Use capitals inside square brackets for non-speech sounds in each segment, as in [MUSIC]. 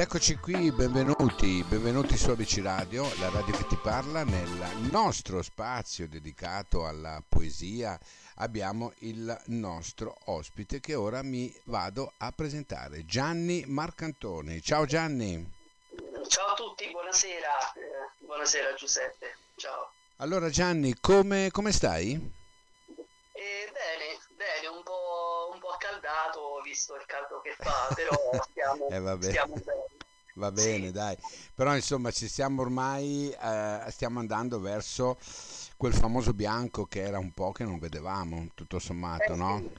eccoci qui, benvenuti, benvenuti su ABC Radio, la radio che ti parla. Nel nostro spazio dedicato alla poesia abbiamo il nostro ospite che ora mi vado a presentare, Gianni Marcantoni. Ciao Gianni. Ciao a tutti, buonasera. Eh, buonasera Giuseppe. Ciao. Allora Gianni, come, come stai? Eh, bene, bene, un po', un po' accaldato visto il caldo che fa, però [LAUGHS] stiamo, eh, stiamo bene. Va bene, sì. dai. Però insomma ci stiamo ormai, eh, stiamo andando verso quel famoso bianco che era un po' che non vedevamo, tutto sommato, eh, no?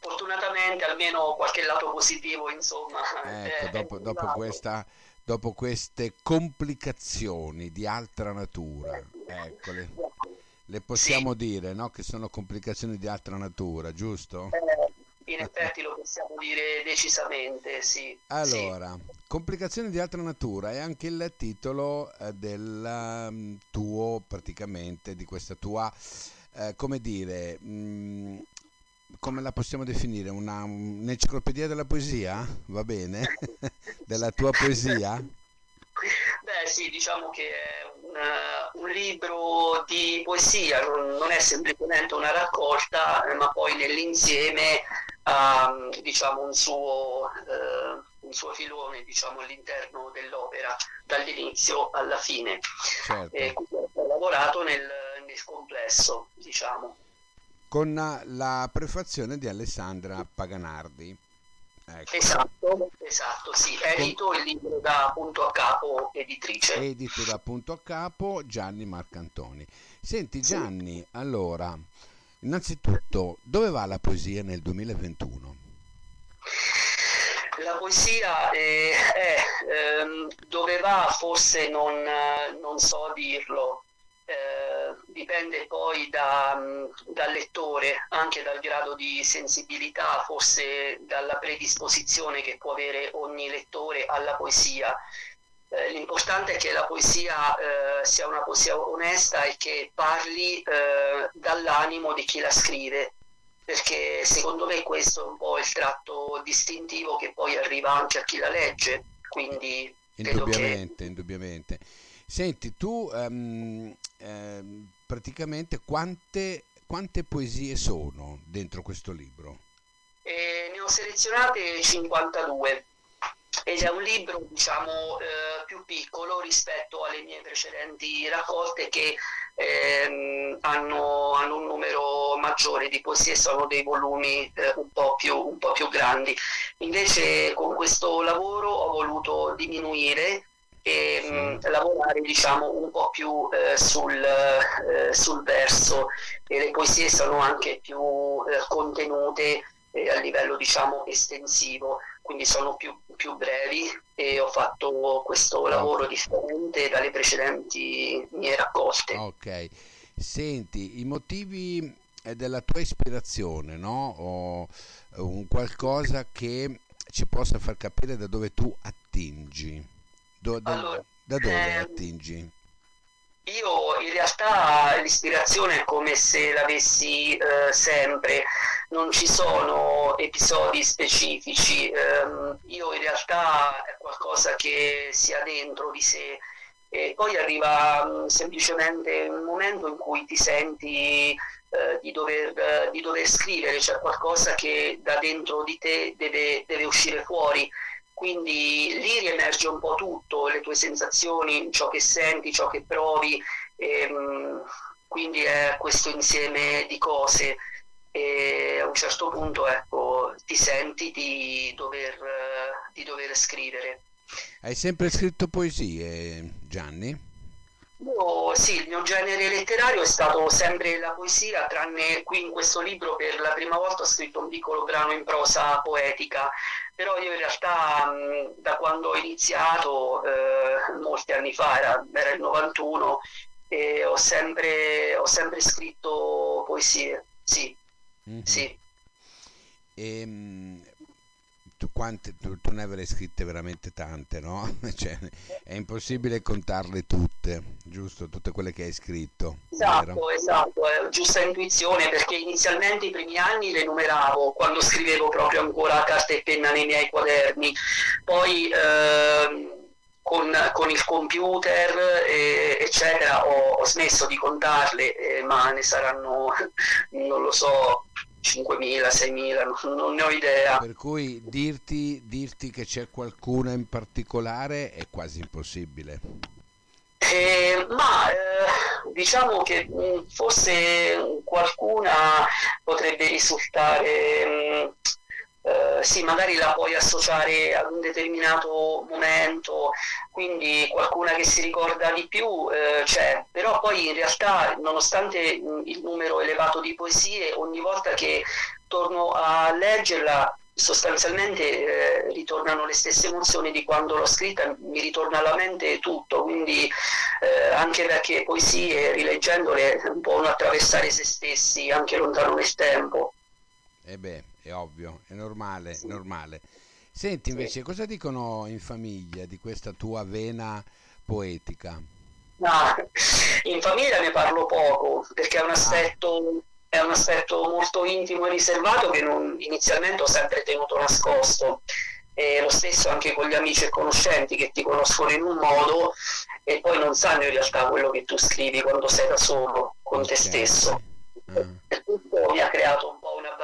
Fortunatamente almeno qualche lato positivo, insomma. [LAUGHS] Ecco, dopo, dopo, questa, dopo, queste complicazioni di altra natura, eccole, le possiamo sì. dire, no? Che sono complicazioni di altra natura, giusto? Eh, in effetti lo possiamo dire decisamente, sì. Allora, sì. complicazioni di altra natura è anche il titolo eh, del um, tuo, praticamente, di questa tua, eh, come dire, mh, mm, come la possiamo definire? Una, un'enciclopedia della poesia? Va bene? [LAUGHS] della tua poesia? Beh sì, diciamo che è un, un libro di poesia, non, non, è semplicemente una raccolta, ma poi nell'insieme ha diciamo, un, suo, eh, un suo filone diciamo, all'interno dell'opera dall'inizio alla fine. Certo. E ho lavorato nel, nel complesso, diciamo. Con la prefazione di Alessandra Paganardi. Ecco. Esatto, esatto, sì, edito il libro da punto a capo editrice. Edito da punto a capo Gianni Marcantoni. Senti Gianni, sì. allora, Innanzitutto, dove va la poesia nel 2021? La poesia è, è ehm, dove va forse non, non so dirlo, eh, dipende poi da, dal lettore, anche dal grado di sensibilità, forse dalla predisposizione che può avere ogni lettore alla poesia. Eh, l'importante è che la poesia eh, sia una poesia onesta e che parli eh, dall'animo di chi la scrive, perché secondo me questo è un po' il tratto distintivo che poi arriva anche a chi la legge. Quindi indubbiamente, che... indubbiamente. Senti, tu um, um, praticamente quante, quante poesie sono dentro questo libro? Eh, ne ho selezionate 52 ed è un libro diciamo eh, più piccolo rispetto alle mie precedenti raccolte che ehm, hanno, hanno, un numero maggiore di poesie sono dei volumi eh, un, po più, un po' più grandi. Invece con questo lavoro ho voluto diminuire e mh, mm, lavorare diciamo un po' più eh, sul, eh, sul, verso. E le poesie sono anche più eh, contenute eh, a livello diciamo estensivo quindi sono più, più brevi e ho fatto questo lavoro differente dalle precedenti mie raccolte. Ok, senti, i motivi eh, della tua ispirazione, no? O un qualcosa che ci possa far capire da dove tu attingi. Do, da, allora, da, dove eh, attingi? Io in realtà l'ispirazione è come se l'avessi eh, sempre, non ci sono episodi specifici, eh, io in realtà è qualcosa che si ha dentro di sé. E poi arriva mm, semplicemente un momento in cui ti senti eh, di, dover, eh, di, dover, scrivere, c'è qualcosa che da dentro di te deve, deve uscire fuori. Quindi lì riemerge un po' tutto, le tue sensazioni, ciò che senti, ciò che provi, ehm, quindi è questo insieme di cose e a un certo punto ecco, ti senti di dover, di dover scrivere. Hai sempre scritto poesie, Gianni? Io, sì, il mio genere letterario è stato sempre la poesia, tranne qui in questo libro per la prima volta ho scritto un piccolo brano in prosa poetica, però io in realtà da quando ho iniziato, eh, molti anni fa, era, era il 91, e ho sempre, ho sempre scritto poesie, sì, mm-hmm. sì. E, ehm, tu quante, tu, tu, ne avrai scritte veramente tante, no? [LAUGHS] Cioè, è impossibile contarle tutte, giusto? Tutte quelle che hai scritto. Esatto, vero? esatto, è giusta intuizione perché inizialmente i primi anni le numeravo quando scrivevo proprio ancora a carta e penna nei miei quaderni, poi eh, con, con, il computer eh, eccetera ho, ho, smesso di contarle, eh, ma ne saranno, [LAUGHS] non lo so, 5.000, 6.000, non ne ho idea. Per cui dirti, dirti che c'è qualcuna in particolare è quasi impossibile. Eh, ma eh, diciamo che mh, mm, forse qualcuna potrebbe risultare mh, mm, eh, sì, magari la puoi associare ad un determinato momento, quindi qualcuna che si ricorda di più eh, c'è, però poi in realtà nonostante mm, il numero elevato di poesie, ogni volta che torno a leggerla sostanzialmente eh, ritornano le stesse emozioni di quando l'ho scritta, mi ritorna alla mente tutto, quindi eh, anche perché poesie, rileggendole, può attraversare se stessi, anche lontano nel tempo. Eh beh, è ovvio, è normale, sì. normale. Senti invece, sì. cosa dicono in famiglia di questa tua vena poetica? No, in famiglia ne parlo poco, perché è un ah. aspetto... Ah. È un aspetto molto intimo e riservato che non, inizialmente ho sempre tenuto nascosto. E lo stesso anche con gli amici e conoscenti che ti conoscono in un modo e poi non sanno in realtà quello che tu scrivi quando sei da solo con okay. te stesso. Mm. Tutto mi ha creato un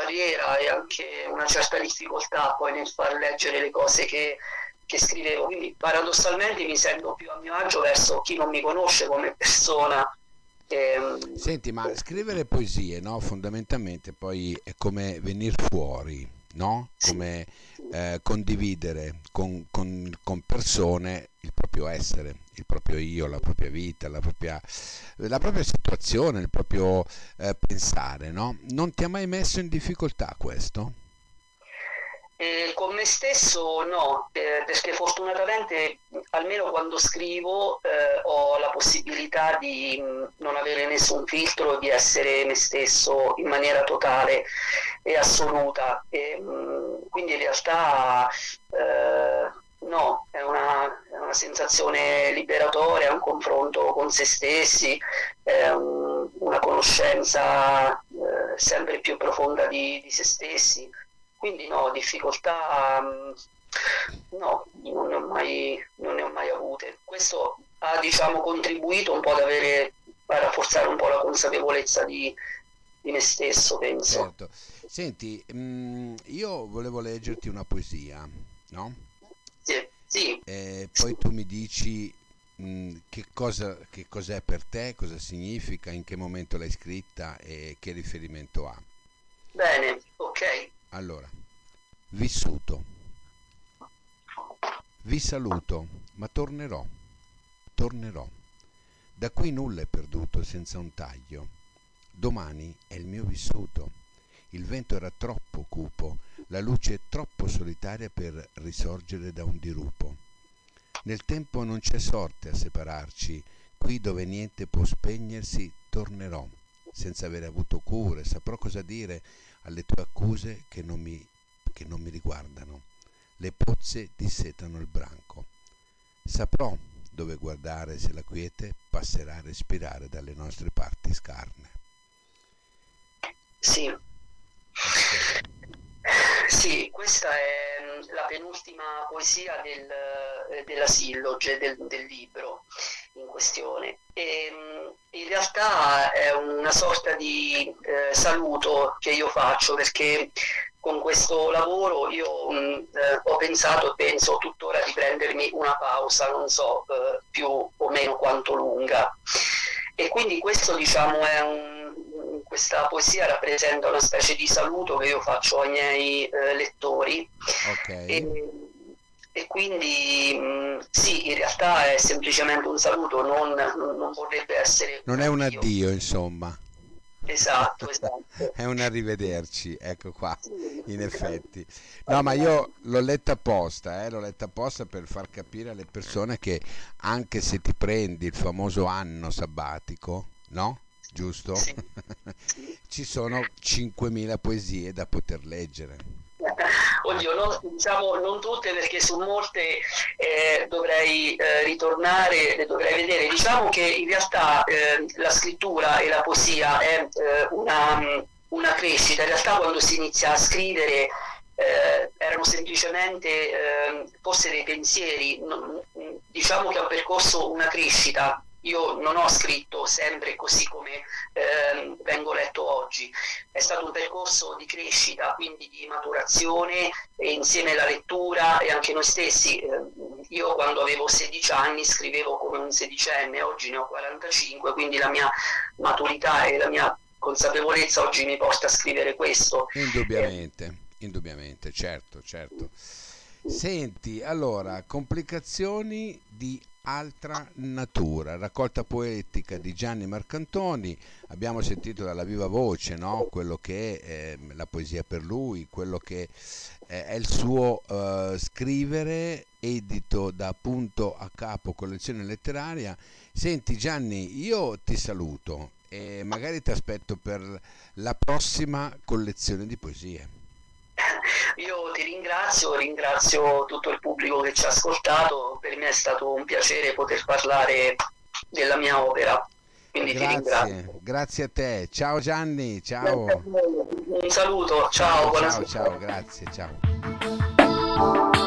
barriera e anche una certa difficoltà poi nel far leggere le cose che, che scrivevo. Quindi paradossalmente mi sento più a mio agio verso chi non mi conosce come persona. Ehm, Senti, ma scrivere poesie, no? fondamentalmente poi è come venire fuori, no? come eh, condividere con, con, con persone il proprio essere il proprio io, la propria vita, la propria, la propria situazione, il proprio eh, pensare, no? Non ti ha mai messo in difficoltà questo? Eh, con me stesso no, eh, perché fortunatamente almeno quando scrivo eh, ho la possibilità di mh, mm, non avere nessun filtro, di essere me stesso in maniera totale e assoluta. E, mh, mm, quindi in realtà eh, no, è una, è una, sensazione liberatoria, un confronto con se stessi, un, una conoscenza eh, sempre più profonda di, di, se stessi. Quindi no, difficoltà mm, no, non ne ho mai, non ne ho mai avute. Questo ha diciamo, contribuito un po' ad avere, a rafforzare un po' la consapevolezza di, di me stesso, penso. Certo. Senti, mh, mm, io volevo leggerti una poesia, no? Sì. Eh, poi tu mi dici mh, mm, che, cosa, che cos'è per te, cosa significa, in che momento l'hai scritta e che riferimento ha. Bene. Allora, vissuto. Vi saluto, ma tornerò, tornerò. Da qui nulla è perduto senza un taglio. Domani è il mio vissuto. Il vento era troppo cupo la luce è troppo solitaria per risorgere da un dirupo. Nel tempo non c'è sorte a separarci, qui dove niente può spegnersi tornerò, senza avere avuto cure, saprò cosa dire alle tue accuse che non mi, che non mi riguardano. Le pozze dissetano il branco. Saprò dove guardare se la quiete passerà a respirare dalle nostre parti scarne. Sì. Sì, questa è mm, la penultima poesia del, eh, della silloge del, del, libro in questione. E, mm, in realtà è una sorta di eh, saluto che io faccio perché con questo lavoro io mh, mm, eh, ho pensato e penso tuttora di prendermi una pausa, non so eh, più o meno quanto lunga. E quindi questo diciamo è un questa poesia rappresenta una specie di saluto che io faccio ai miei eh, lettori. Okay. E, e, quindi mh, sì, in realtà è semplicemente un saluto, non, non vorrebbe essere... Non un è un addio, insomma. Esatto, [LAUGHS] esatto. è un arrivederci, ecco qua, in effetti. No, ma io l'ho letta apposta, eh, l'ho letta apposta per far capire alle persone che anche se ti prendi il famoso anno sabbatico, no? giusto? Sì. [LAUGHS] Ci sono 5.000 poesie da poter leggere. Oddio, non, diciamo non tutte perché su molte eh, dovrei eh, ritornare, le dovrei vedere. Diciamo che in realtà eh, la scrittura e la poesia è eh, una, una, crescita, in realtà quando si inizia a scrivere eh, erano semplicemente forse dei pensieri, non, diciamo che ho percorso una crescita. Io non ho scritto sempre così come eh, vengo letto oggi, percorso di crescita, quindi di maturazione e insieme alla lettura e anche noi stessi. Eh, io quando avevo 16 anni scrivevo come un sedicenne, oggi ne ho 45, quindi la mia maturità e la mia consapevolezza oggi mi porta a scrivere questo. Indubbiamente, eh. indubbiamente, certo, certo. Senti, allora, complicazioni di altra natura, raccolta poetica di Gianni Marcantoni, abbiamo sentito dalla viva voce no? quello che è eh, la poesia per lui, quello che eh, è il suo eh, scrivere, edito da punto a capo collezione letteraria. Senti Gianni, io ti saluto e magari ti aspetto per la prossima collezione di poesie. Io ti ringrazio, ringrazio tutto il pubblico che ci ha ascoltato, per me è stato un piacere poter parlare della mia opera. Quindi grazie. Grazie a te, ciao Gianni, ciao. Un saluto, ciao, ciao, ciao, ciao grazie, ciao.